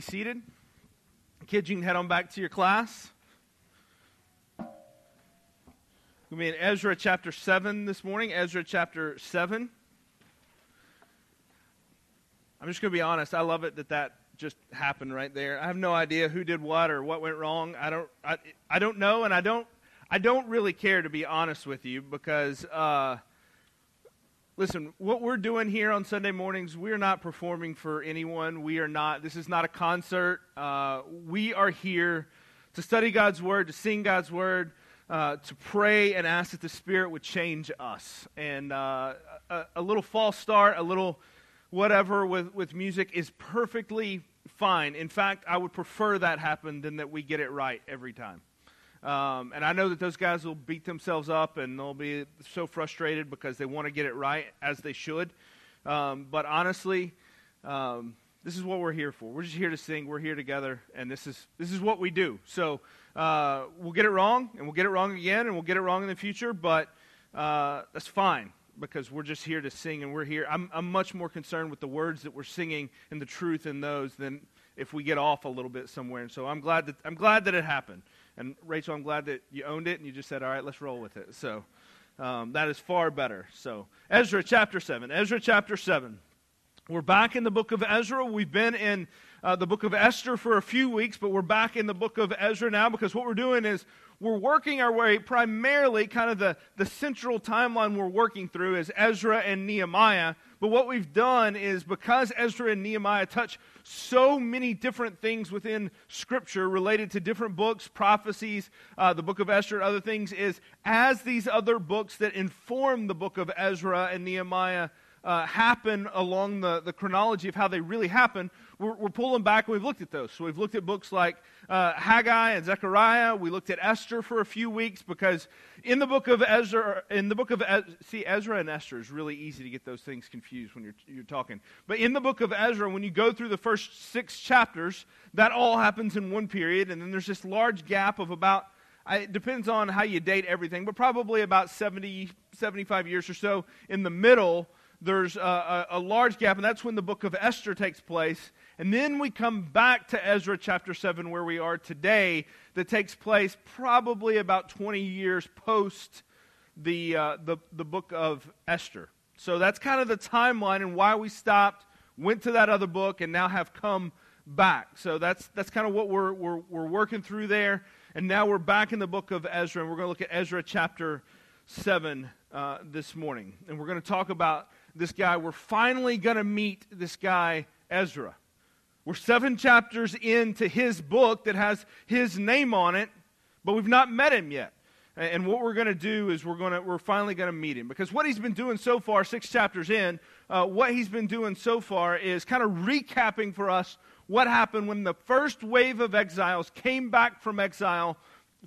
be seated. Kids, you can head on back to your class. We'll be in Ezra chapter 7 this morning. Ezra chapter 7. I'm just going to be honest. I love it that that just happened right there. I have no idea who did what or what went wrong. I don't, I, I don't know, and I don't, I don't really care, to be honest with you, because. Uh, Listen, what we're doing here on Sunday mornings, we're not performing for anyone. We are not, this is not a concert. Uh, we are here to study God's Word, to sing God's Word, uh, to pray and ask that the Spirit would change us. And uh, a, a, little false start, a little whatever with, with music is perfectly fine. In fact, I would prefer that happen than that we get it right every time. Um, and I know that those guys will beat themselves up and they'll be so frustrated because they want to get it right, as they should. Um, but honestly, um, this is what we're here for. We're just here to sing. We're here together, and this is this is what we do. So uh, we'll get it wrong, and we'll get it wrong again, and we'll get it wrong in the future. But uh, that's fine because we're just here to sing, and we're here. I'm, I'm much more concerned with the words that we're singing and the truth in those than if we get off a little bit somewhere. And so I'm glad that I'm glad that it happened. And Rachel, I'm glad that you owned it and you just said, all right, let's roll with it. So um, that is far better. So, Ezra chapter 7. Ezra chapter 7. We're back in the book of Ezra. We've been in uh, the book of Esther for a few weeks, but we're back in the book of Ezra now because what we're doing is we're working our way primarily, kind of the, the central timeline we're working through is Ezra and Nehemiah. But what we've done is because Ezra and Nehemiah touch so many different things within Scripture related to different books, prophecies, uh, the book of Esther, other things, is as these other books that inform the book of Ezra and Nehemiah uh, happen along the, the chronology of how they really happen, we're, we're pulling back and we've looked at those. So we've looked at books like uh, Haggai and Zechariah. We looked at Esther for a few weeks because in the book of Ezra, in the book of see Ezra and Esther is really easy to get those things confused when you're you're talking. But in the book of Ezra, when you go through the first six chapters, that all happens in one period, and then there's this large gap of about. It depends on how you date everything, but probably about 70, 75 years or so in the middle there's a, a, a, large gap, and that's when the book of Esther takes place. And then we come back to Ezra chapter 7, where we are today, that takes place probably about 20 years post the, uh, the, the book of Esther. So that's kind of the timeline and why we stopped, went to that other book, and now have come back. So that's, that's kind of what we're, we're, we're working through there. And now we're back in the book of Ezra, and we're going to look at Ezra chapter 7 uh, this morning. And we're going to talk about this guy. We're finally going to meet this guy, Ezra. We're seven chapters into his book that has his name on it, but we've not met him yet. And what we're going to do is we're going to we're finally going to meet him because what he's been doing so far, six chapters in, uh, what he's been doing so far is kind of recapping for us what happened when the first wave of exiles came back from exile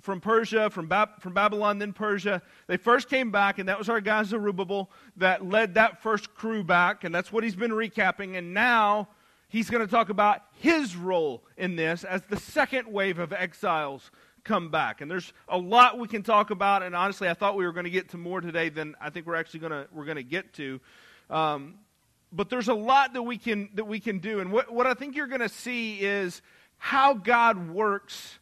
from Persia, from, Bab- from Babylon, then Persia. They first came back, and that was our guy Zerubbabel that led that first crew back, and that's what he's been recapping. And now he's going to talk about his role in this as the second wave of exiles come back. And there's a lot we can talk about, and honestly, I thought we were going to get to more today than I think we're actually going to we're going to get to. Um, but there's a lot that we can that we can do, and what what I think you're going to see is how God works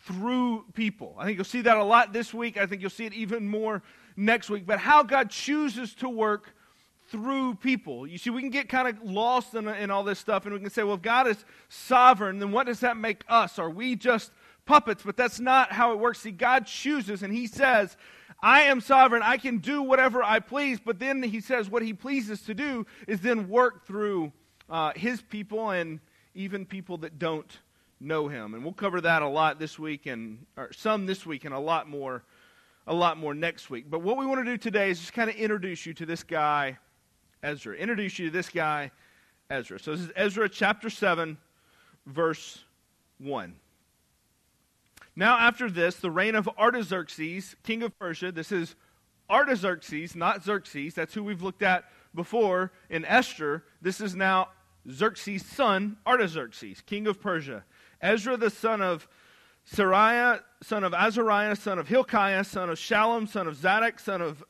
through people. I think you'll see that a lot this week. I think you'll see it even more next week. But how God chooses to work through people. You see, we can get kind of lost in, in all this stuff, and we can say, well, if God is sovereign, then what does that make us? Are we just puppets? But that's not how it works. See, God chooses, and He says, I am sovereign. I can do whatever I please. But then He says, what He pleases to do is then work through uh, His people and even people that don't know him. And we'll cover that a lot this week and or some this week and a lot more a lot more next week. But what we want to do today is just kind of introduce you to this guy Ezra. Introduce you to this guy Ezra. So this is Ezra chapter 7 verse 1. Now after this the reign of Artaxerxes, king of Persia, this is Artaxerxes, not Xerxes. That's who we've looked at before in Esther. This is now Xerxes' son, Artaxerxes, king of Persia. Ezra the son of Seraiah, son of Azariah, son of Hilkiah, son of Shallum, son of Zadok, son of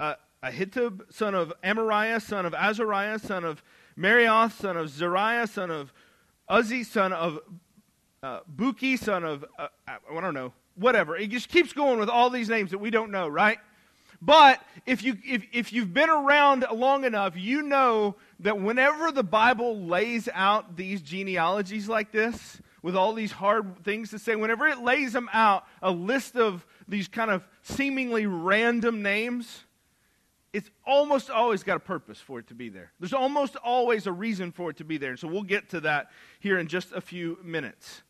uh, Ahitub, son of Amariah, son of Azariah, son of Meraioth, son of Zariah, son of Uzzi, son of uh, Bukki, son of, uh, I don't know, whatever. It just keeps going with all these names that we don't know, right? But if, you, if, if you've been around long enough, you know that whenever the Bible lays out these genealogies like this, with all these hard things to say, whenever it lays them out, a list of these kind of seemingly random names, it's almost always got a purpose for it to be there. There's almost always a reason for it to be there. So we'll get to that here in just a few minutes.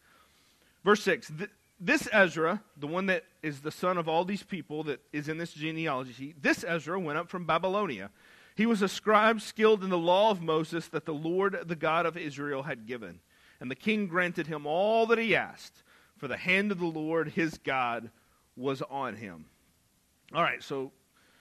Verse 6 This Ezra, the one that is the son of all these people that is in this genealogy, this Ezra went up from Babylonia. He was a scribe skilled in the law of Moses that the Lord, the God of Israel, had given. And the king granted him all that he asked, for the hand of the Lord his God was on him. All right, so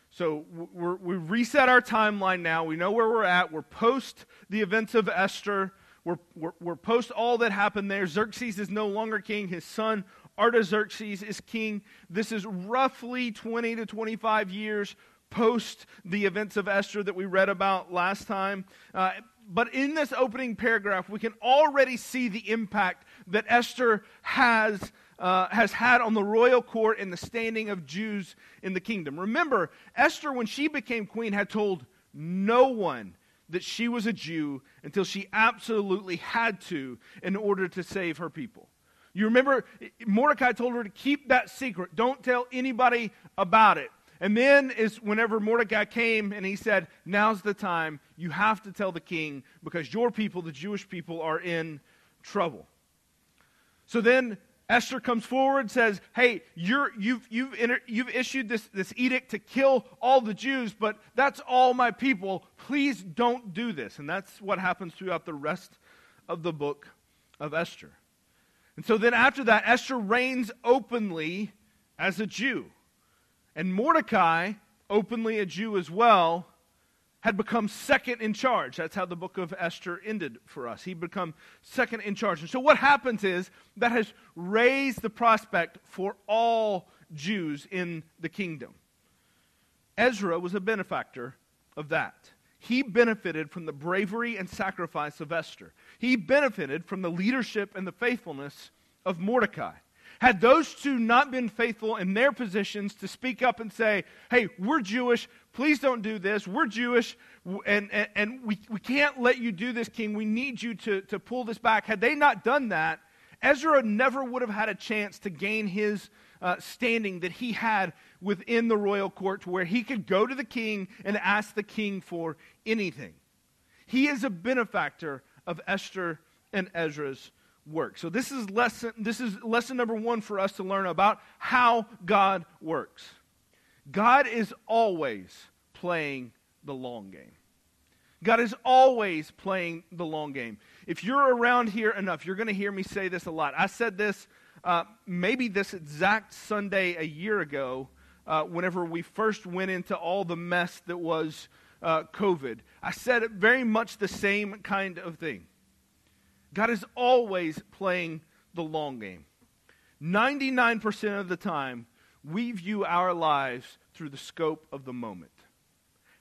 so we reset our timeline now. We know where we're at. We're post the events of Esther. We're, we're, we're post all that happened there. Xerxes is no longer king. His son Artaxerxes is king. This is roughly 20 to 25 years post the events of Esther that we read about last time. Uh, but in this opening paragraph, we can already see the impact that Esther has uh, has had on the royal court and the standing of Jews in the kingdom. Remember, Esther, when she became queen, had told no one that she was a Jew until she absolutely had to in order to save her people. You remember, Mordecai told her to keep that secret. Don't tell anybody about it. And then is whenever Mordecai came and he said, Now's the time. You have to tell the king because your people, the Jewish people, are in trouble. So then Esther comes forward says, Hey, you're, you've, you've, inter- you've issued this, this edict to kill all the Jews, but that's all my people. Please don't do this. And that's what happens throughout the rest of the book of Esther. And so then after that, Esther reigns openly as a Jew. And Mordecai, openly a Jew as well, had become second in charge. That's how the book of Esther ended for us. He'd become second in charge. And so what happens is that has raised the prospect for all Jews in the kingdom. Ezra was a benefactor of that. He benefited from the bravery and sacrifice of Esther. He benefited from the leadership and the faithfulness of Mordecai. Had those two not been faithful in their positions to speak up and say, hey, we're Jewish, please don't do this, we're Jewish, and, and, and we, we can't let you do this, king, we need you to, to pull this back. Had they not done that, Ezra never would have had a chance to gain his uh, standing that he had within the royal court to where he could go to the king and ask the king for anything. He is a benefactor of Esther and Ezra's work. So this is lesson this is lesson number 1 for us to learn about how God works. God is always playing the long game. God is always playing the long game. If you're around here enough, you're going to hear me say this a lot. I said this uh, maybe this exact Sunday a year ago, uh, whenever we first went into all the mess that was uh, COVID. I said very much the same kind of thing. God is always playing the long game. 99% of the time, we view our lives through the scope of the moment.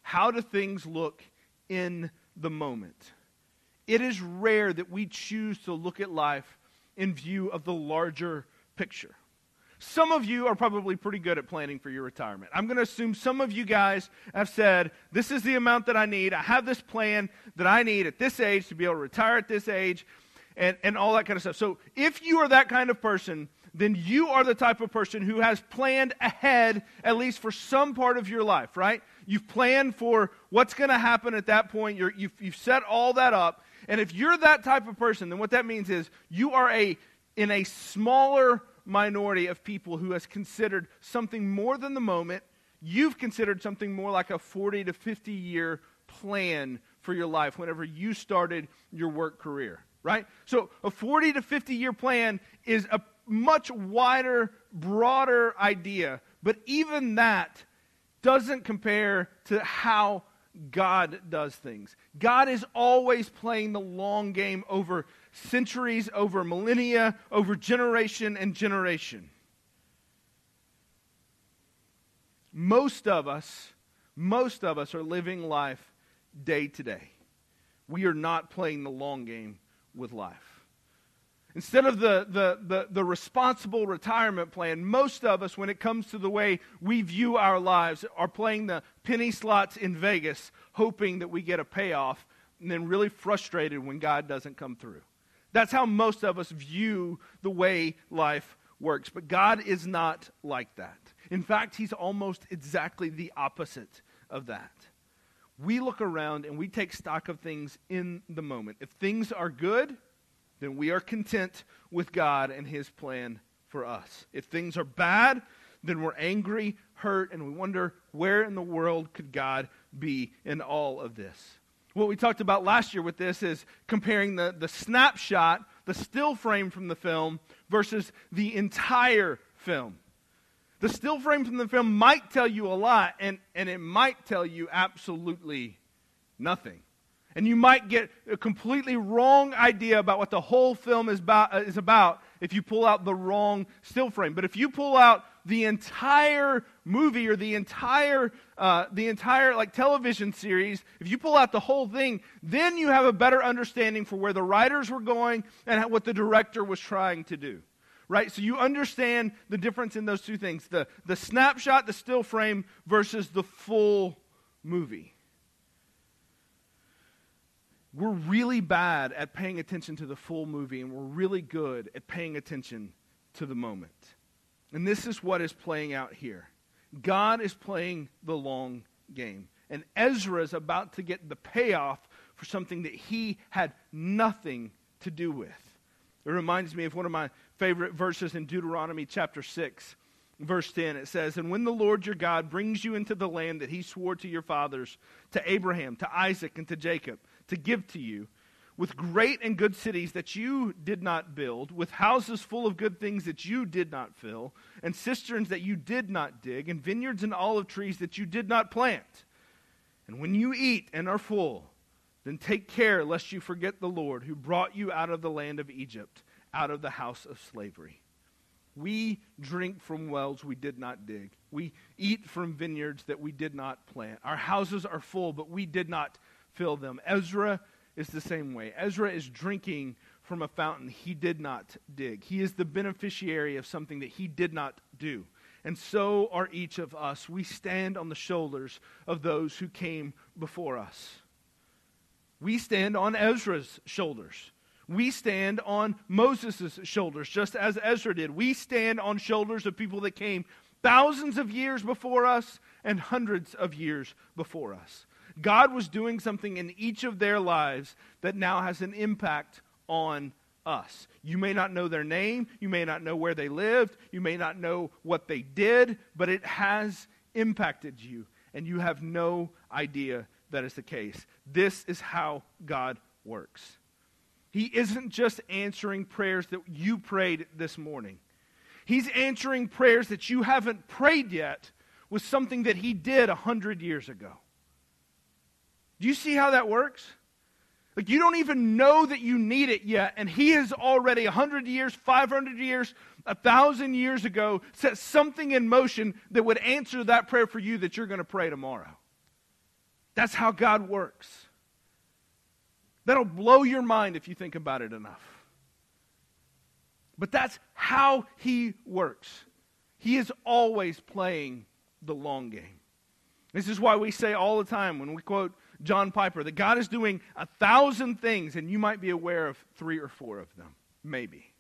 How do things look in the moment? It is rare that we choose to look at life in view of the larger picture. Some of you are probably pretty good at planning for your retirement. I'm going to assume some of you guys have said, This is the amount that I need. I have this plan that I need at this age to be able to retire at this age and, and all that kind of stuff. So if you are that kind of person, then you are the type of person who has planned ahead, at least for some part of your life, right? You've planned for what's going to happen at that point. you you've, you've set all that up. And if you're that type of person, then what that means is you are a, in a smaller minority of people who has considered something more than the moment. You've considered something more like a 40 to 50 year plan for your life whenever you started your work career right? So a 40 to 50 year plan is a much wider, broader idea. But even that doesn't compare to how God does things. God is always playing the long game over centuries, over millennia, over generation and generation. Most of us, most of us are living life day to day. We are not playing the long game with life. Instead of the, the, the, the, responsible retirement plan, most of us, when it comes to the way we view our lives, are playing the penny slots in Vegas, hoping that we get a payoff, and then really frustrated when God doesn't come through. That's how most of us view the way life works. But God is not like that. In fact, He's almost exactly the opposite of that. We look around and we take stock of things in the moment. If things are good, then we are content with God and His plan for us. If things are bad, then we're angry, hurt, and we wonder where in the world could God be in all of this? What we talked about last year with this is comparing the, the snapshot, the still frame from the film, versus the entire film. The still frame from the film might tell you a lot, and, and it might tell you absolutely nothing. And you might get a completely wrong idea about what the whole film is about, uh, is about if you pull out the wrong still frame. But if you pull out the entire movie or the entire uh, the entire like television series if you pull out the whole thing then you have a better understanding for where the writers were going and what the director was trying to do. Right? So you understand the difference in those two things the, the snapshot the still frame versus the full movie we're really bad at paying attention to the full movie and we're really good at paying attention to the moment and this is what is playing out here. God is playing the long game. And Ezra is about to get the payoff for something that he had nothing to do with. It reminds me of one of my favorite verses in Deuteronomy chapter 6, verse 10. It says, And when the Lord your God brings you into the land that he swore to your fathers, to Abraham, to Isaac, and to Jacob, to give to you, with great and good cities that you did not build, with houses full of good things that you did not fill, and cisterns that you did not dig, and vineyards and olive trees that you did not plant. And when you eat and are full, then take care lest you forget the Lord who brought you out of the land of Egypt, out of the house of slavery. We drink from wells we did not dig. We eat from vineyards that we did not plant. Our houses are full, but we did not fill them. Ezra is the same way. Ezra is drinking from a fountain he did not dig. He is the beneficiary of something that he did not do. And so are each of us. We stand on the shoulders of those who came before us. We stand on Ezra's shoulders. We stand on Moses' shoulders, just as Ezra did. We stand on shoulders of people that came thousands of years before us and hundreds of years before us. God was doing something in each of their lives that now has an impact on us. You may not know their name, you may not know where they lived, you may not know what they did, but it has impacted you, and you have no idea that is the case. This is how God works. He isn't just answering prayers that you prayed this morning. He's answering prayers that you haven't prayed yet with something that he did a hundred years ago. Do you see how that works? Like, you don't even know that you need it yet, and He has already 100 years, 500 years, 1,000 years ago set something in motion that would answer that prayer for you that you're going to pray tomorrow. That's how God works. That'll blow your mind if you think about it enough. But that's how He works. He is always playing the long game. This is why we say all the time when we quote John Piper that God is doing a thousand things, and you might be aware of three or four of them. Maybe.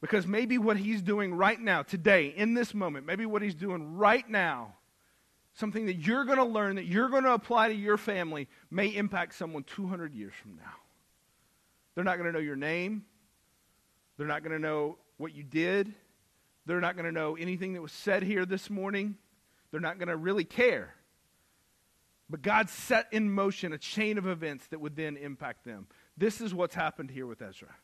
Because maybe what he's doing right now, today, in this moment, maybe what he's doing right now, something that you're going to learn, that you're going to apply to your family, may impact someone 200 years from now. They're not going to know your name. They're not going to know what you did. They're not going to know anything that was said here this morning. They're not going to really care. But God set in motion a chain of events that would then impact them. This is what's happened here with Ezra.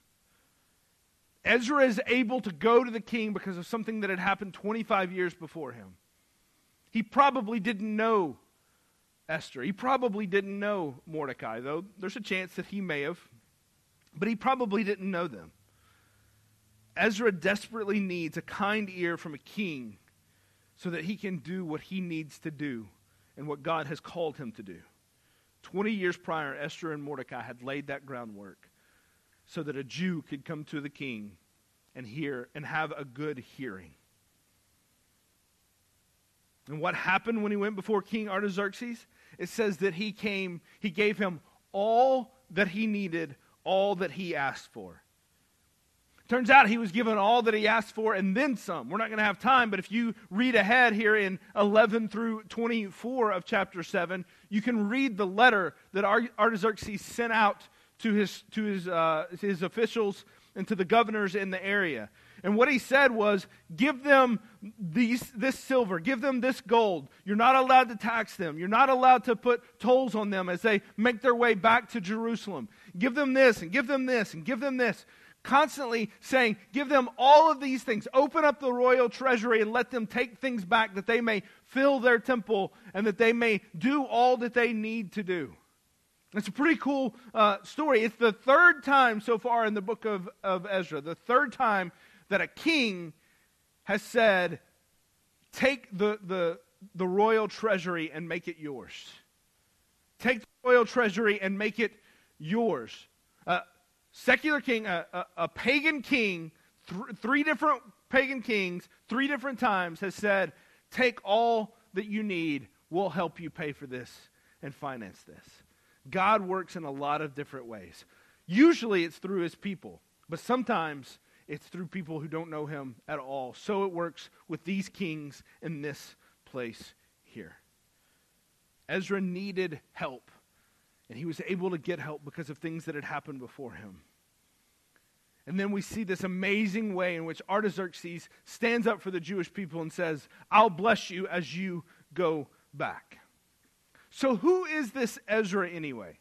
Ezra is able to go to the king because of something that had happened 25 years before him. He probably didn't know Esther. He probably didn't know Mordecai, though there's a chance that he may have. But he probably didn't know them. Ezra desperately needs a kind ear from a king so that he can do what he needs to do and what God has called him to do. 20 years prior, Esther and Mordecai had laid that groundwork so that a Jew could come to the king and hear and have a good hearing. And what happened when he went before King Artaxerxes? It says that he came, he gave him all that he needed, all that he asked for. Turns out he was given all that he asked for and then some. We're not going to have time, but if you read ahead here in 11 through 24 of chapter 7, you can read the letter that Artaxerxes sent out to his, to his, uh, his officials and to the governors in the area. And what he said was, give them these, this silver, give them this gold. You're not allowed to tax them. You're not allowed to put tolls on them as they make their way back to Jerusalem. Give them this and give them this and give them this. Constantly saying, give them all of these things. Open up the royal treasury and let them take things back that they may fill their temple and that they may do all that they need to do. It's a pretty cool uh, story. It's the third time so far in the book of, of Ezra, the third time that a king has said, Take the, the, the royal treasury and make it yours. Take the royal treasury and make it yours. Secular king, a, a, a pagan king, th- three different pagan kings, three different times has said, Take all that you need. We'll help you pay for this and finance this. God works in a lot of different ways. Usually it's through his people, but sometimes it's through people who don't know him at all. So it works with these kings in this place here. Ezra needed help, and he was able to get help because of things that had happened before him. And then we see this amazing way in which Artaxerxes stands up for the Jewish people and says, I'll bless you as you go back. So, who is this Ezra anyway?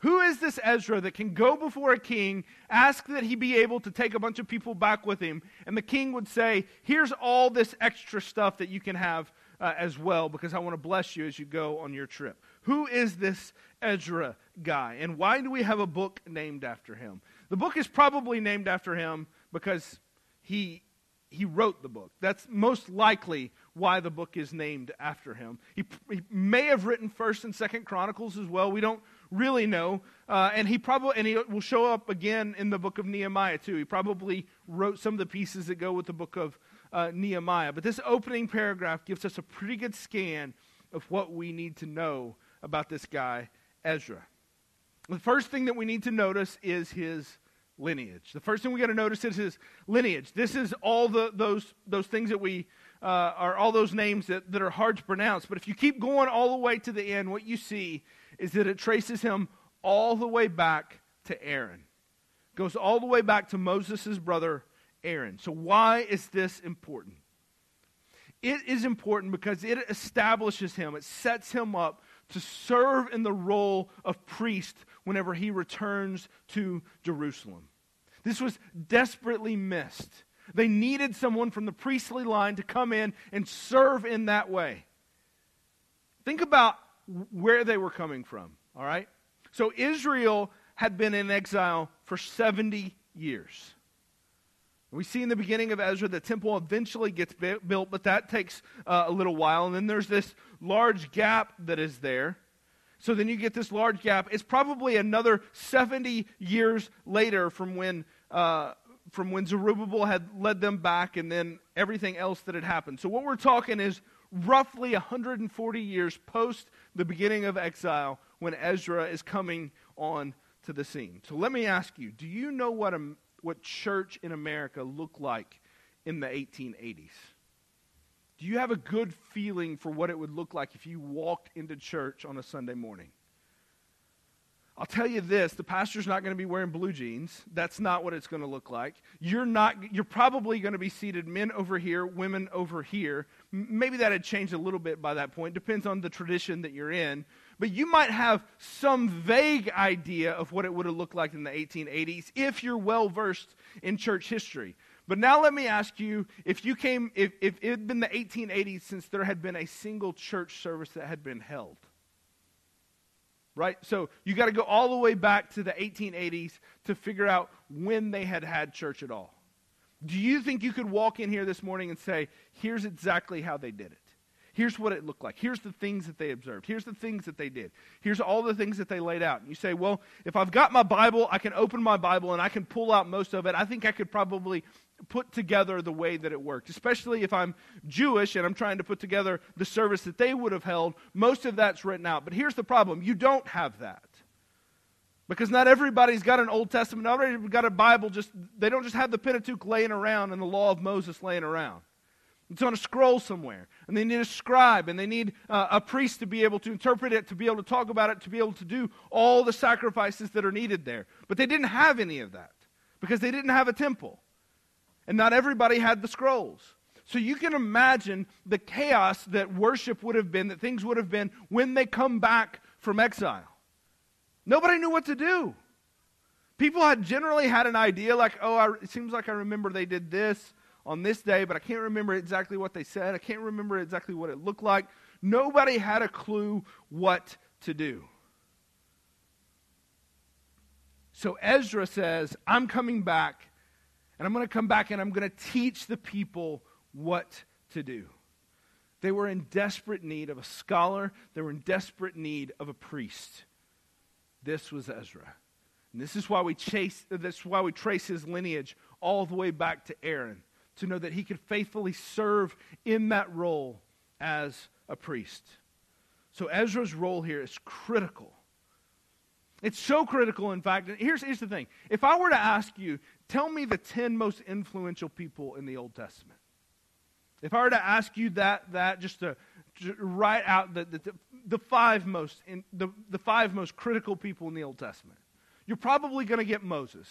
Who is this Ezra that can go before a king, ask that he be able to take a bunch of people back with him, and the king would say, Here's all this extra stuff that you can have uh, as well, because I want to bless you as you go on your trip? Who is this Ezra guy, and why do we have a book named after him? The book is probably named after him because he, he wrote the book. That's most likely why the book is named after him. He, he may have written 1st and 2nd Chronicles as well. We don't really know. Uh, and he probably and he will show up again in the book of Nehemiah too. He probably wrote some of the pieces that go with the book of uh, Nehemiah. But this opening paragraph gives us a pretty good scan of what we need to know about this guy Ezra. The first thing that we need to notice is his lineage. The first thing we got to notice is his lineage. This is all the, those, those things that we uh, are all those names that, that are hard to pronounce. But if you keep going all the way to the end, what you see is that it traces him all the way back to Aaron. Goes all the way back to Moses' brother Aaron. So, why is this important? It is important because it establishes him, it sets him up to serve in the role of priest whenever he returns to Jerusalem. This was desperately missed. They needed someone from the priestly line to come in and serve in that way. Think about where they were coming from, all right? So Israel had been in exile for 70 years. We see in the beginning of Ezra the temple eventually gets built, but that takes uh, a little while. And then there's this large gap that is there. So then you get this large gap. It's probably another 70 years later from when, uh, from when Zerubbabel had led them back and then everything else that had happened. So what we're talking is roughly 140 years post the beginning of exile when Ezra is coming on to the scene. So let me ask you do you know what, a, what church in America looked like in the 1880s? Do you have a good feeling for what it would look like if you walked into church on a Sunday morning? I'll tell you this, the pastor's not going to be wearing blue jeans. That's not what it's going to look like. You're not you're probably going to be seated men over here, women over here. Maybe that had changed a little bit by that point. Depends on the tradition that you're in. But you might have some vague idea of what it would have looked like in the 1880s if you're well versed in church history. But now let me ask you if you came if, if it had been the 1880s since there had been a single church service that had been held right? So you got to go all the way back to the 1880s to figure out when they had had church at all. Do you think you could walk in here this morning and say, here's exactly how they did it? Here's what it looked like. Here's the things that they observed. Here's the things that they did. Here's all the things that they laid out. And you say, well, if I've got my Bible, I can open my Bible and I can pull out most of it. I think I could probably put together the way that it worked, especially if I'm Jewish and I'm trying to put together the service that they would have held. Most of that's written out. But here's the problem you don't have that. Because not everybody's got an Old Testament, not everybody's got a Bible, just they don't just have the Pentateuch laying around and the law of Moses laying around. It's on a scroll somewhere. And they need a scribe, and they need uh, a priest to be able to interpret it, to be able to talk about it, to be able to do all the sacrifices that are needed there. But they didn't have any of that because they didn't have a temple. And not everybody had the scrolls. So you can imagine the chaos that worship would have been, that things would have been when they come back from exile. Nobody knew what to do. People had generally had an idea, like, oh, I, it seems like I remember they did this on this day, but I can't remember exactly what they said. I can't remember exactly what it looked like. Nobody had a clue what to do. So Ezra says, I'm coming back, and I'm going to come back and I'm going to teach the people what to do. They were in desperate need of a scholar, they were in desperate need of a priest. This was Ezra. And this is why we chase this is why we trace his lineage all the way back to Aaron to know that he could faithfully serve in that role as a priest. So Ezra's role here is critical. It's so critical, in fact. And here's, here's the thing if I were to ask you, tell me the 10 most influential people in the Old Testament. If I were to ask you that, that just to, to write out the, the, the, five most in, the, the five most critical people in the Old Testament, you're probably going to get Moses.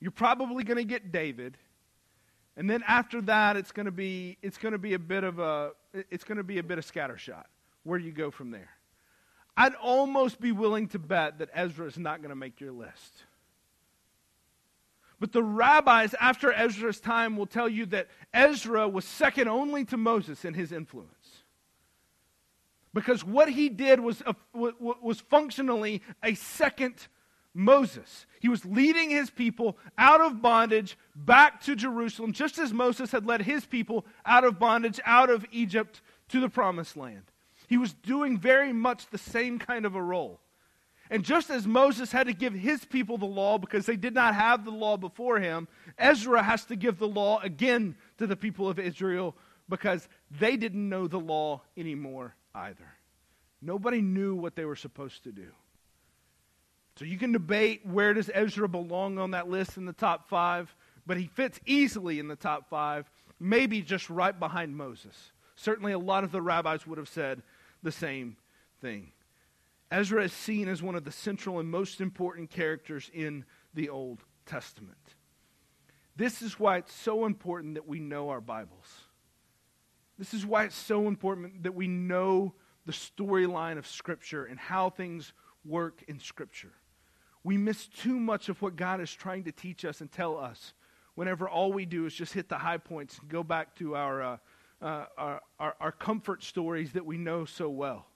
You're probably going to get David. And then after that, it's going to be it's going to be a bit of a it's going to be a bit of scattershot. Where you go from there? I'd almost be willing to bet that Ezra is not going to make your list. But the rabbis, after Ezra's time, will tell you that Ezra was second only to Moses in his influence. Because what he did was, a, was functionally a second Moses. He was leading his people out of bondage back to Jerusalem, just as Moses had led his people out of bondage, out of Egypt to the promised land. He was doing very much the same kind of a role. And just as Moses had to give his people the law because they did not have the law before him, Ezra has to give the law again to the people of Israel because they didn't know the law anymore either. Nobody knew what they were supposed to do. So you can debate where does Ezra belong on that list in the top five, but he fits easily in the top five, maybe just right behind Moses. Certainly, a lot of the rabbis would have said the same thing. Ezra is seen as one of the central and most important characters in the Old Testament. This is why it's so important that we know our Bibles. This is why it's so important that we know the storyline of Scripture and how things work in Scripture we miss too much of what God is trying to teach us and tell us whenever all we do is just hit the high points and go back to our, uh, uh, our, our, our comfort stories that we know so well.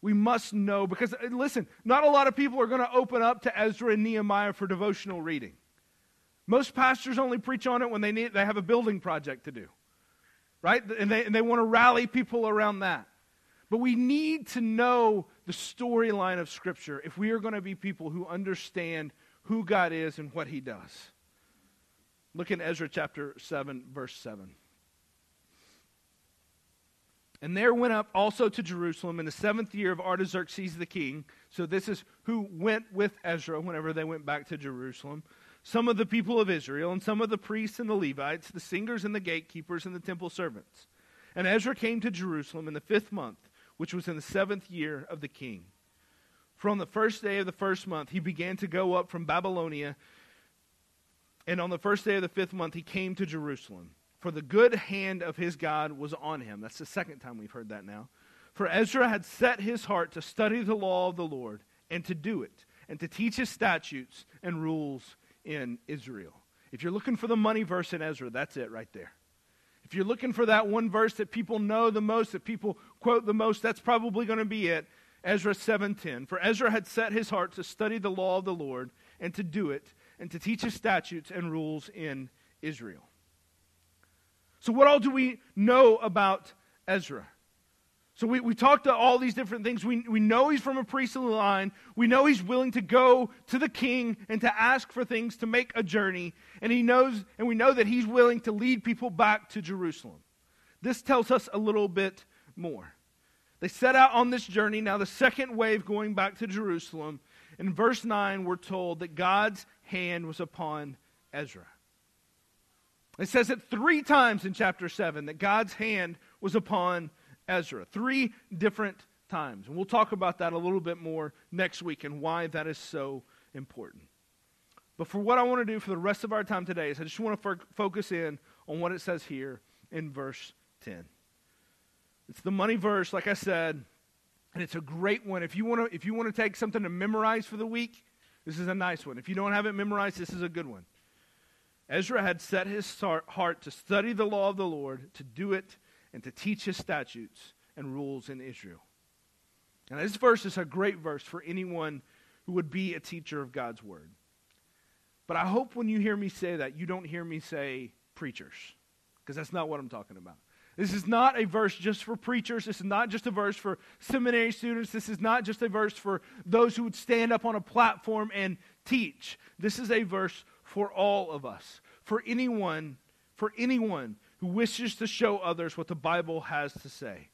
We must know, because uh, listen, not a lot of people are going to open up to Ezra and Nehemiah for devotional reading. Most pastors only preach on it when they, need, they have a building project to do, right? And they, and they want to rally people around that. But we need to know the storyline of Scripture if we are going to be people who understand who God is and what He does. Look in Ezra chapter 7, verse 7. And there went up also to Jerusalem in the seventh year of Artaxerxes the king. So this is who went with Ezra whenever they went back to Jerusalem. Some of the people of Israel, and some of the priests and the Levites, the singers and the gatekeepers and the temple servants. And Ezra came to Jerusalem in the fifth month which was in the seventh year of the king. For on the first day of the first month, he began to go up from Babylonia. And on the first day of the fifth month, he came to Jerusalem. For the good hand of his God was on him. That's the second time we've heard that now. For Ezra had set his heart to study the law of the Lord and to do it, and to teach his statutes and rules in Israel. If you're looking for the money verse in Ezra, that's it right there. If you're looking for that one verse that people know the most, that people quote the most, that's probably going to be it. Ezra 7:10. For Ezra had set his heart to study the law of the Lord and to do it and to teach his statutes and rules in Israel. So what all do we know about Ezra. So we, we talked to all these different things. We, we know he's from a priestly line. We know he's willing to go to the king and to ask for things to make a journey. And he knows, and we know that he's willing to lead people back to Jerusalem. This tells us a little bit more. They set out on this journey. Now, the second wave going back to Jerusalem. In verse 9, we're told that God's hand was upon Ezra. It says it three times in chapter 7 that God's hand was upon Ezra. Three different times. And we'll talk about that a little bit more next week and why that is so important. But for what I want to do for the rest of our time today is I just want to focus in on what it says here in verse 10. It's the money verse, like I said, and it's a great one. If you want to, if you want to take something to memorize for the week, this is a nice one. If you don't have it memorized, this is a good one. Ezra had set his heart to study the law of the Lord, to do it, and to teach his statutes and rules in Israel. And this verse is a great verse for anyone who would be a teacher of God's word. But I hope when you hear me say that, you don't hear me say preachers, because that's not what I'm talking about. This is not a verse just for preachers. This is not just a verse for seminary students. This is not just a verse for those who would stand up on a platform and teach. This is a verse for all of us, for anyone, for anyone who wishes to show others what the Bible has to say.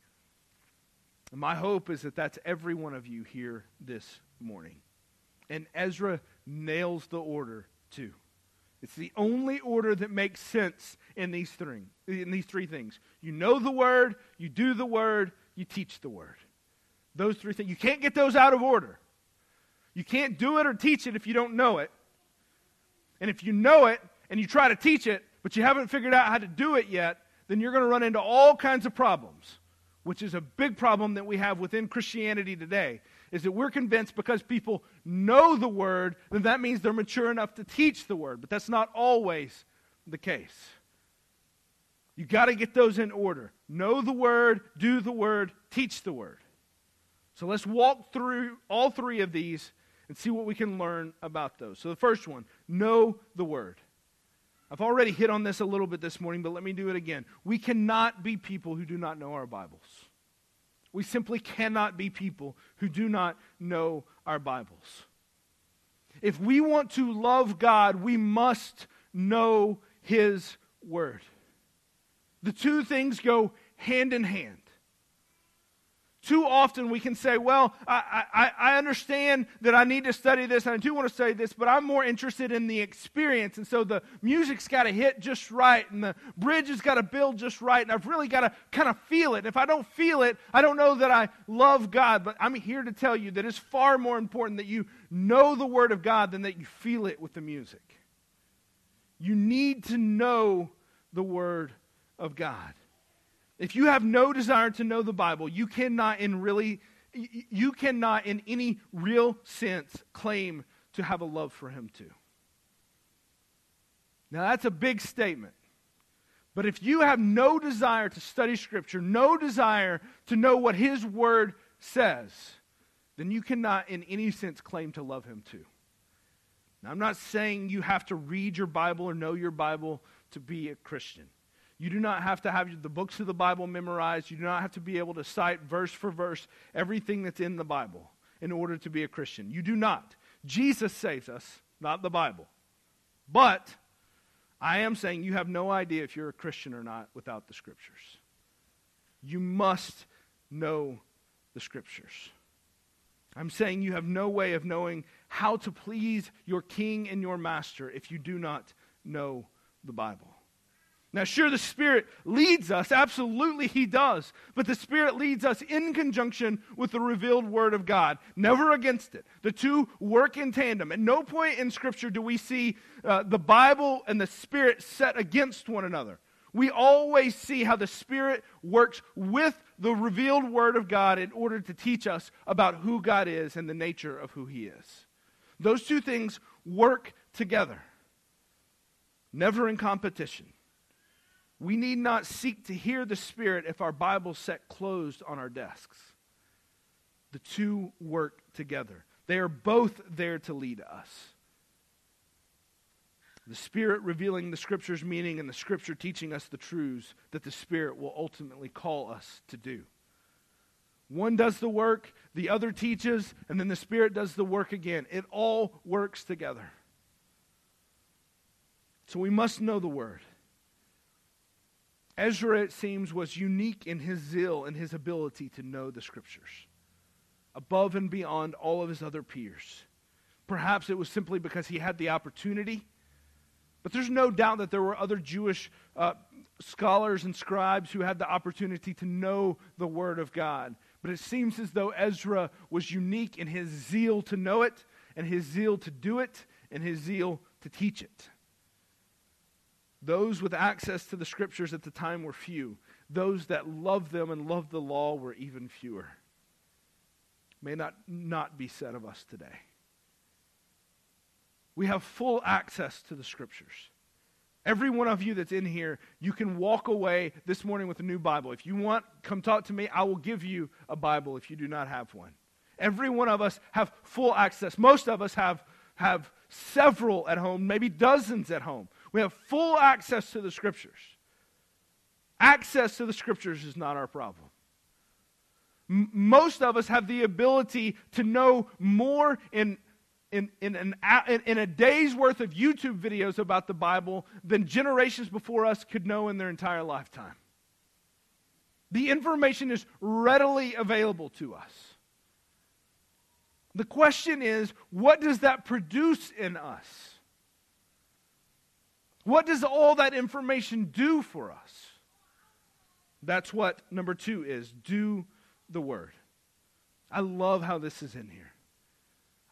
And my hope is that that's every one of you here this morning. And Ezra nails the order too. It's the only order that makes sense in these three, in these three things. You know the word, you do the word, you teach the word. Those three things. You can't get those out of order. You can't do it or teach it if you don't know it. And if you know it and you try to teach it, but you haven't figured out how to do it yet, then you're going to run into all kinds of problems, which is a big problem that we have within Christianity today. Is that we're convinced because people know the word, then that means they're mature enough to teach the word. But that's not always the case. You got to get those in order. Know the word, do the word, teach the word. So let's walk through all three of these and see what we can learn about those. So the first one, know the word. I've already hit on this a little bit this morning, but let me do it again. We cannot be people who do not know our Bibles. We simply cannot be people who do not know our Bibles. If we want to love God, we must know His Word. The two things go hand in hand. Too often we can say, well, I, I, I, understand that I need to study this and I do want to study this, but I'm more interested in the experience. And so the music's got to hit just right and the bridge has got to build just right. And I've really got to kind of feel it. If I don't feel it, I don't know that I love God. But I'm here to tell you that it's far more important that you know the Word of God than that you feel it with the music. You need to know the Word of God. If you have no desire to know the Bible, you cannot in really you cannot in any real sense claim to have a love for him too. Now that's a big statement. But if you have no desire to study scripture, no desire to know what his word says, then you cannot in any sense claim to love him too. Now I'm not saying you have to read your Bible or know your Bible to be a Christian. You do not have to have the books of the Bible memorized. You do not have to be able to cite verse for verse everything that's in the Bible in order to be a Christian. You do not. Jesus saves us, not the Bible. But I am saying you have no idea if you're a Christian or not without the Scriptures. You must know the Scriptures. I'm saying you have no way of knowing how to please your King and your Master if you do not know the Bible. Now, sure, the Spirit leads us. Absolutely, He does. But the Spirit leads us in conjunction with the revealed Word of God, never against it. The two work in tandem. At no point in Scripture do we see uh, the Bible and the Spirit set against one another. We always see how the Spirit works with the revealed Word of God in order to teach us about who God is and the nature of who He is. Those two things work together, never in competition. We need not seek to hear the Spirit if our Bible's set closed on our desks. The two work together, they are both there to lead us. The Spirit revealing the Scripture's meaning and the Scripture teaching us the truths that the Spirit will ultimately call us to do. One does the work, the other teaches, and then the Spirit does the work again. It all works together. So we must know the Word. Ezra, it seems, was unique in his zeal and his ability to know the Scriptures, above and beyond all of his other peers. Perhaps it was simply because he had the opportunity. But there's no doubt that there were other Jewish uh, scholars and scribes who had the opportunity to know the Word of God. But it seems as though Ezra was unique in his zeal to know it, and his zeal to do it, and his zeal to teach it. Those with access to the scriptures at the time were few. Those that loved them and loved the law were even fewer. May not not be said of us today. We have full access to the scriptures. Every one of you that's in here, you can walk away this morning with a new Bible. If you want, come talk to me. I will give you a Bible if you do not have one. Every one of us have full access. Most of us have, have several at home, maybe dozens at home. We have full access to the Scriptures. Access to the Scriptures is not our problem. M- most of us have the ability to know more in, in, in, an, in a day's worth of YouTube videos about the Bible than generations before us could know in their entire lifetime. The information is readily available to us. The question is, what does that produce in us? What does all that information do for us? That's what number two is do the word. I love how this is in here.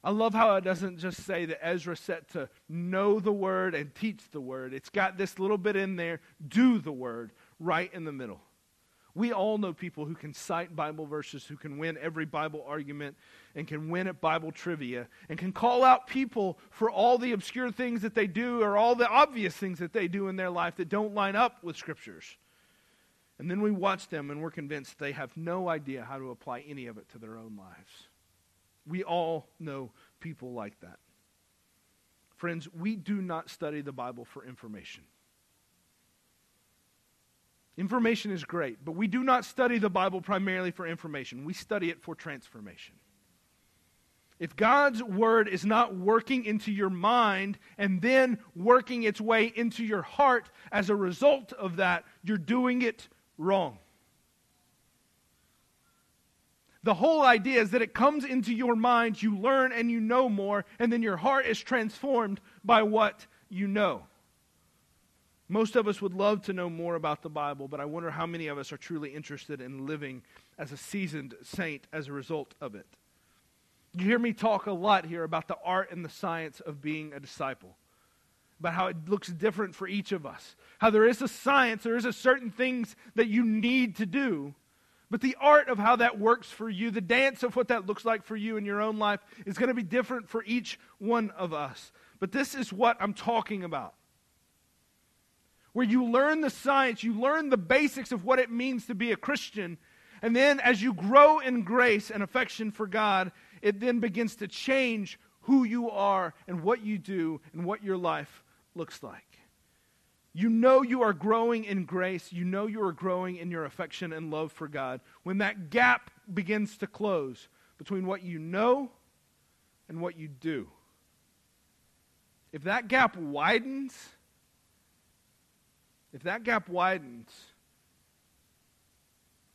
I love how it doesn't just say that Ezra set to know the word and teach the word. It's got this little bit in there, do the word, right in the middle. We all know people who can cite Bible verses, who can win every Bible argument, and can win at Bible trivia, and can call out people for all the obscure things that they do or all the obvious things that they do in their life that don't line up with Scriptures. And then we watch them and we're convinced they have no idea how to apply any of it to their own lives. We all know people like that. Friends, we do not study the Bible for information. Information is great, but we do not study the Bible primarily for information. We study it for transformation. If God's word is not working into your mind and then working its way into your heart as a result of that, you're doing it wrong. The whole idea is that it comes into your mind, you learn and you know more, and then your heart is transformed by what you know. Most of us would love to know more about the Bible, but I wonder how many of us are truly interested in living as a seasoned saint as a result of it. You hear me talk a lot here about the art and the science of being a disciple, about how it looks different for each of us. How there is a science, there is a certain things that you need to do, but the art of how that works for you, the dance of what that looks like for you in your own life, is going to be different for each one of us. But this is what I'm talking about where you learn the science, you learn the basics of what it means to be a Christian. And then as you grow in grace and affection for God, it then begins to change who you are and what you do and what your life looks like. You know you are growing in grace. You know you are growing in your affection and love for God when that gap begins to close between what you know and what you do. If that gap widens, if that gap widens,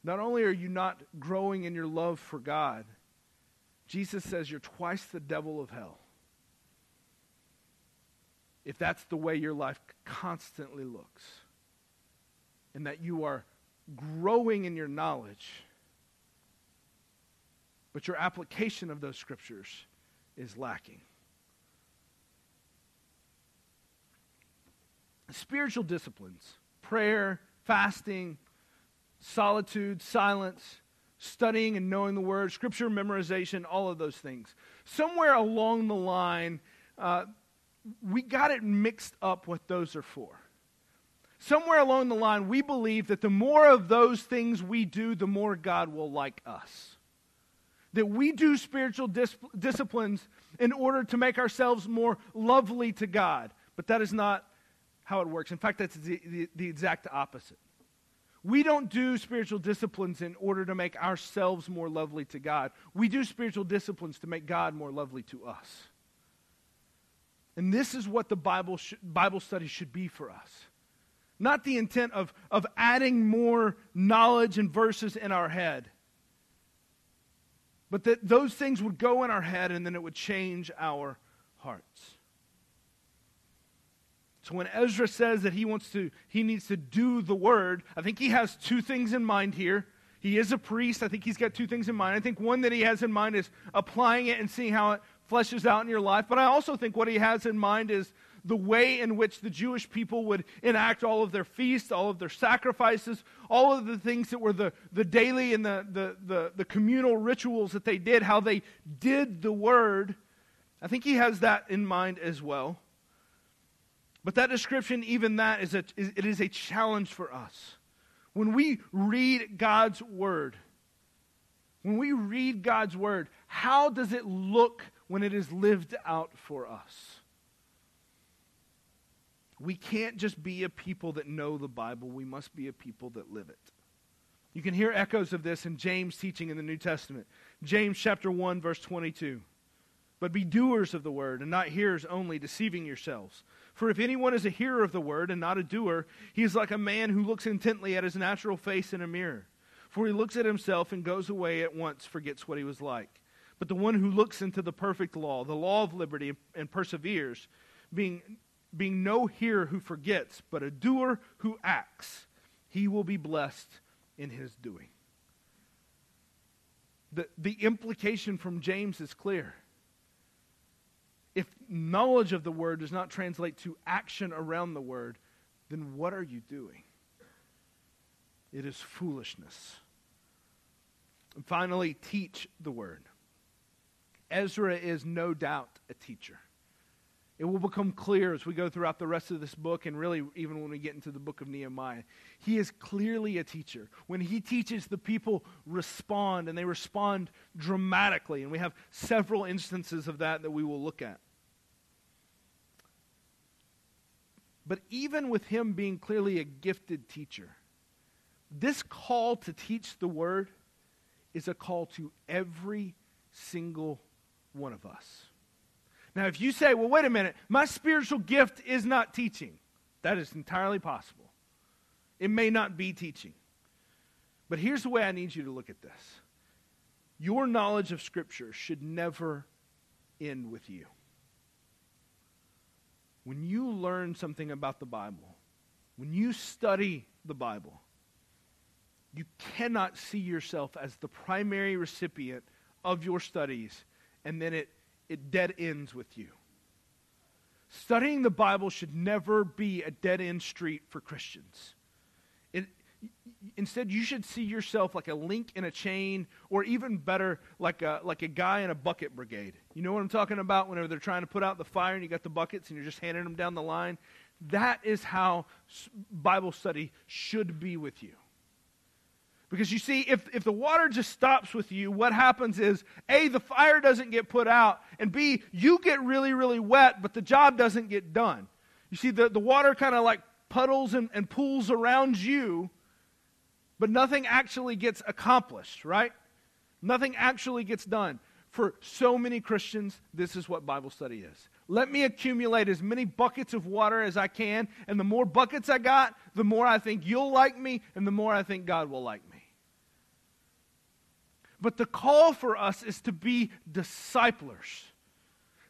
not only are you not growing in your love for God, Jesus says you're twice the devil of hell. If that's the way your life constantly looks, and that you are growing in your knowledge, but your application of those scriptures is lacking. Spiritual disciplines prayer, fasting, solitude, silence, studying and knowing the word, scripture memorization, all of those things. Somewhere along the line, uh, we got it mixed up what those are for. Somewhere along the line, we believe that the more of those things we do, the more God will like us. That we do spiritual dis- disciplines in order to make ourselves more lovely to God But that is not how it works. In fact, that's the, the, the exact opposite. We don't do spiritual disciplines in order to make ourselves more lovely to God. We do spiritual disciplines to make God more lovely to us. And this is what the Bible, sh- Bible study should be for us. Not the intent of, of adding more knowledge and verses in our head, but that those things would go in our head and then it would change our hearts. So when Ezra says that he wants to, he needs to do the word, I think he has two things in mind here. He is a priest. I think he's got two things in mind. I think one that he has in mind is applying it and seeing how it fleshes out in your life. But I also think what he has in mind is the way in which the Jewish people would enact all of their feasts, all of their sacrifices, all of the things that were the, the daily and the, the, the, the communal rituals that they did, how they did the word. I think he has that in mind as well. But that description, even that, is a, is, it is a challenge for us. When we read God's word, when we read God's word, how does it look when it is lived out for us? We can't just be a people that know the Bible, we must be a people that live it. You can hear echoes of this in James' teaching in the New Testament. James chapter 1 verse 22. But be doers of the word and not hearers only, deceiving yourselves. For if anyone is a hearer of the word and not a doer, he is like a man who looks intently at his natural face in a mirror. For he looks at himself and goes away at once, forgets what he was like. But the one who looks into the perfect law, the law of liberty, and perseveres, being, being no hearer who forgets, but a doer who acts, he will be blessed in his doing. The, the implication from James is clear if knowledge of the word does not translate to action around the word, then what are you doing? It is foolishness. And finally, teach the word. Ezra is no doubt a teacher. It will become clear as we go throughout the rest of this book, and really even when we get into the book of Nehemiah. He is clearly a teacher. When he teaches, the people respond, and they respond dramatically. And we have several instances of that that we will look at. But even with him being clearly a gifted teacher, this call to teach the word is a call to every single one of us. Now, if you say, well, wait a minute, my spiritual gift is not teaching, that is entirely possible. It may not be teaching. But here's the way I need you to look at this your knowledge of Scripture should never end with you. When you learn something about the Bible, when you study the Bible, you cannot see yourself as the primary recipient of your studies and then it it dead ends with you. Studying the Bible should never be a dead end street for Christians. It, instead, you should see yourself like a link in a chain, or even better, like a, like a guy in a bucket brigade. You know what I'm talking about? Whenever they're trying to put out the fire and you got the buckets and you're just handing them down the line. That is how Bible study should be with you. Because you see, if, if the water just stops with you, what happens is A, the fire doesn't get put out, and B, you get really, really wet, but the job doesn't get done. You see, the, the water kind of like puddles and, and pools around you, but nothing actually gets accomplished, right? Nothing actually gets done. For so many Christians, this is what Bible study is. Let me accumulate as many buckets of water as I can, and the more buckets I got, the more I think you'll like me, and the more I think God will like me. But the call for us is to be disciplers.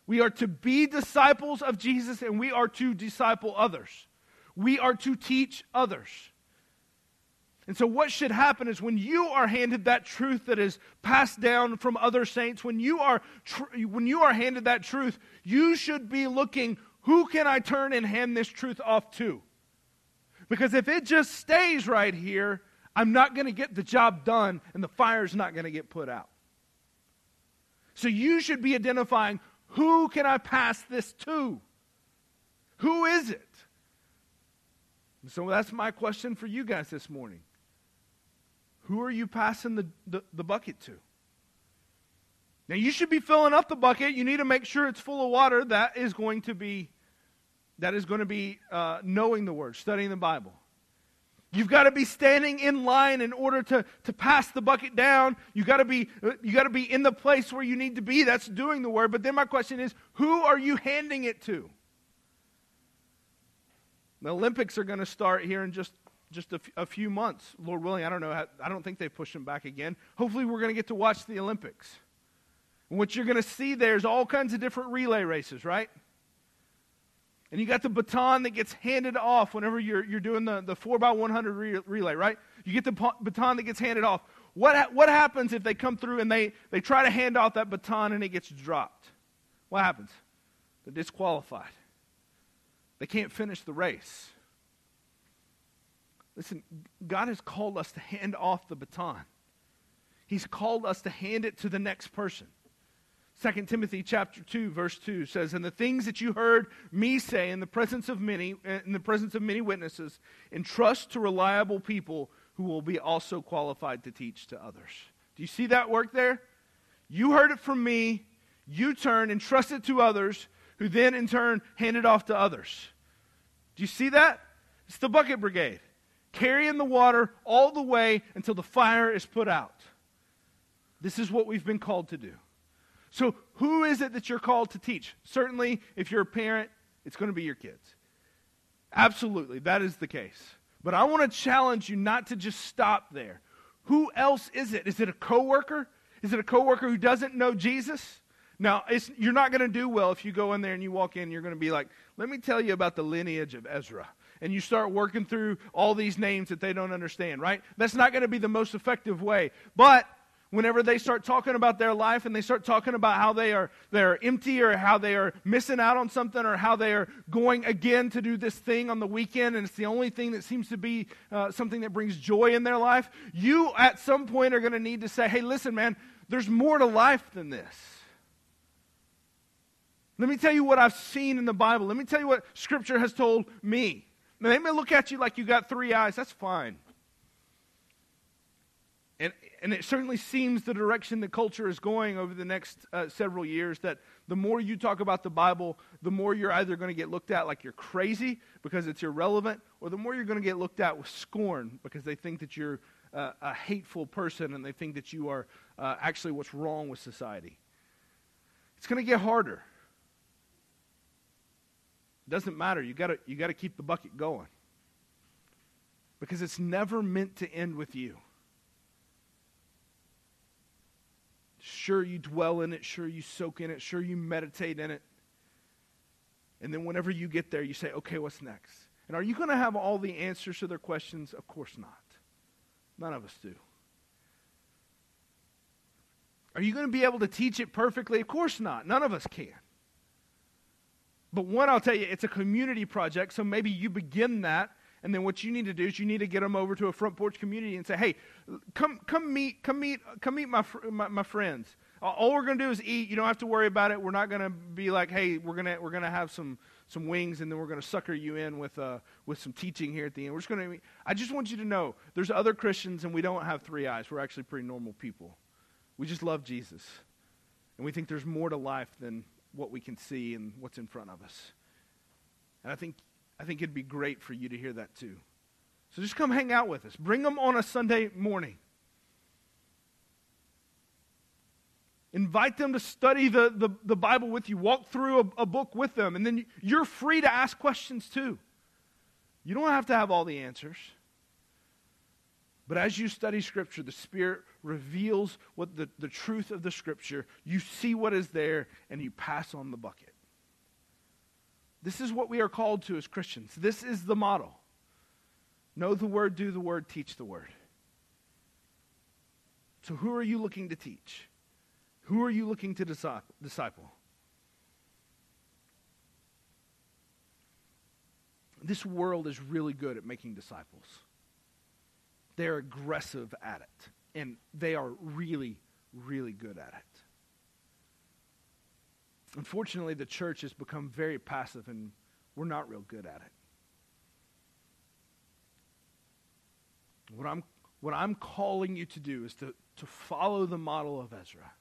We are to be disciples of Jesus and we are to disciple others. We are to teach others. And so, what should happen is when you are handed that truth that is passed down from other saints, when you are, tr- when you are handed that truth, you should be looking who can I turn and hand this truth off to? Because if it just stays right here, I'm not going to get the job done and the fire's not going to get put out. So you should be identifying who can I pass this to? Who is it? So that's my question for you guys this morning. Who are you passing the, the, the, bucket to? Now, you should be filling up the bucket. You need to make sure it's full of water. That is going to be That is going to be uh, knowing the Word, studying the Bible. You've got to be standing in line in order to, to pass the bucket down. You've got, to be, you got to be in the place where you need to be. That's doing the Word. But then my question is who are you handing it to? The Olympics are going to start here in just, just a, f- a few months. Lord willing, I don't know. How, I don't think they've pushed them back again. Hopefully, we're going to get to watch the Olympics. And what you're going to see there is all kinds of different relay races, right? And you got the baton that gets handed off whenever you're, you're doing the, the 4x100 re- relay, right? You get the baton that gets handed off. What, ha- what happens if they come through and they, they try to hand off that baton and it gets dropped? What happens? They're disqualified. They can't finish the race. Listen, God has called us to hand off the baton. He's called us to hand it to the next person. 2 Timothy chapter 2 verse 2 says, "And the things that you heard me say in the presence of many eh, in the presence of many witnesses, entrust to reliable people who will be also qualified to teach to others." Do you see that work there? You heard it from me, you turn and trust it to others, who then in turn hand it off to others. Do you see that? It's the bucket brigade. Carrying the water all the way until the fire is put out. This is what we've been called to do. So, who is it that you're called to teach? Certainly, if you're a parent, it's going to be your kids. Absolutely, that is the case. But I want to challenge you not to just stop there. Who else is it? Is it a coworker? Is it a coworker who doesn't know Jesus? Now, you're not going to do well if you go in there and you walk in, you're going to be like, let me tell you about the lineage of Ezra. And you start working through all these names that they don't understand, right? That's not going to be the most effective way. But whenever they start talking about their life and they start talking about how they are they're empty or how they are missing out on something or how they are going again to do this thing on the weekend and it's the only thing that seems to be uh, something that brings joy in their life you at some point are going to need to say hey listen man there's more to life than this let me tell you what I've seen in the Bible. Let me tell you what Scripture has told me. Now, they may look at you like you got three eyes. That's fine. And, and it certainly seems the direction the culture is going over the next uh, several years that the more you talk about the Bible, the more you're either going to get looked at like you're crazy because it's irrelevant, or the more you're going to get looked at with scorn because they think that you're uh, a hateful person and they think that you are uh, actually what's wrong with society. It's going to get harder. It Doesn't matter. You got you got to keep the bucket going. Because it's never meant to end with you. Sure, you dwell in it. Sure, you soak in it. Sure, you meditate in it. And then whenever you get there, you say, okay, what's next? And are you going to have all the answers to their questions? Of course not. None of us do. Are you going to be able to teach it perfectly? Of course not. None of us can. But one, I'll tell you, it's a community project, so maybe you begin that, and then what you need to do is you need to get them over to a front porch community and say, "Hey, come, come meet, come meet, come meet my, my, my friends. All we're going to do is eat. You don't have to worry about it. We're not going to be like, hey, we're going to we're going to have some some wings, and then we're going to sucker you in with uh, with some teaching here at the end. We're just going to. I just want you to know, there's other Christians, and we don't have three eyes. We're actually pretty normal people. We just love Jesus, and we think there's more to life than what we can see and what's in front of us. And I think, I think it'd be great for you to hear that too. So just come hang out with us. Bring them on a Sunday morning. Invite them to study the, the, the Bible with you. Walk through a, a book with them. And then you're free to ask questions too. You don't have to have all the answers. But as you study Scripture, the Spirit reveals what the, the truth of the Scripture. You see what is there, and you pass on the bucket. This is what we are called to as Christians. This is the model. Know the Word, do the Word, teach the Word. So, who are you looking to teach? Who are you looking to disciple? This world is really good at making disciples. They're aggressive at it, and they are really, really good at it. Unfortunately, the church has become very passive, and we're not real good at it. What I'm, what I'm calling you to do is to, to follow the model of Ezra.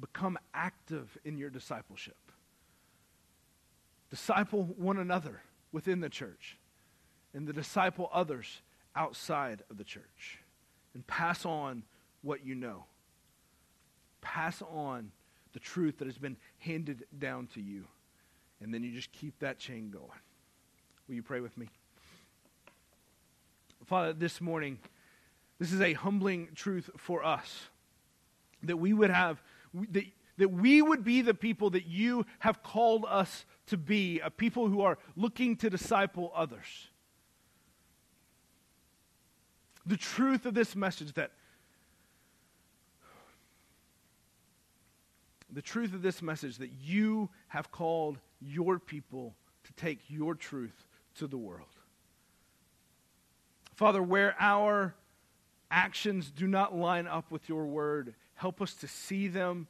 Become active in your discipleship. disciple one another within the church and to disciple others outside of the church and pass on what you know. Pass on the truth that has been handed down to you. And then you just keep that chain going. Will you pray with me? Father, this morning, this is a humbling truth for us that we would have, that, that we would be the people that you have called us to be, a people who are looking to disciple others. The truth of this message that the truth of this message that you have called your people to take your truth to the world. Father, where our actions do not line up with your word, help us to see them,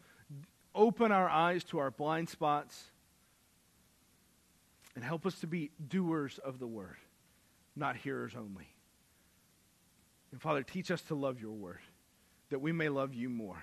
open our eyes to our blind spots, and help us to be doers of the word, not hearers only. And Father, teach us to love your word, that we may love you more.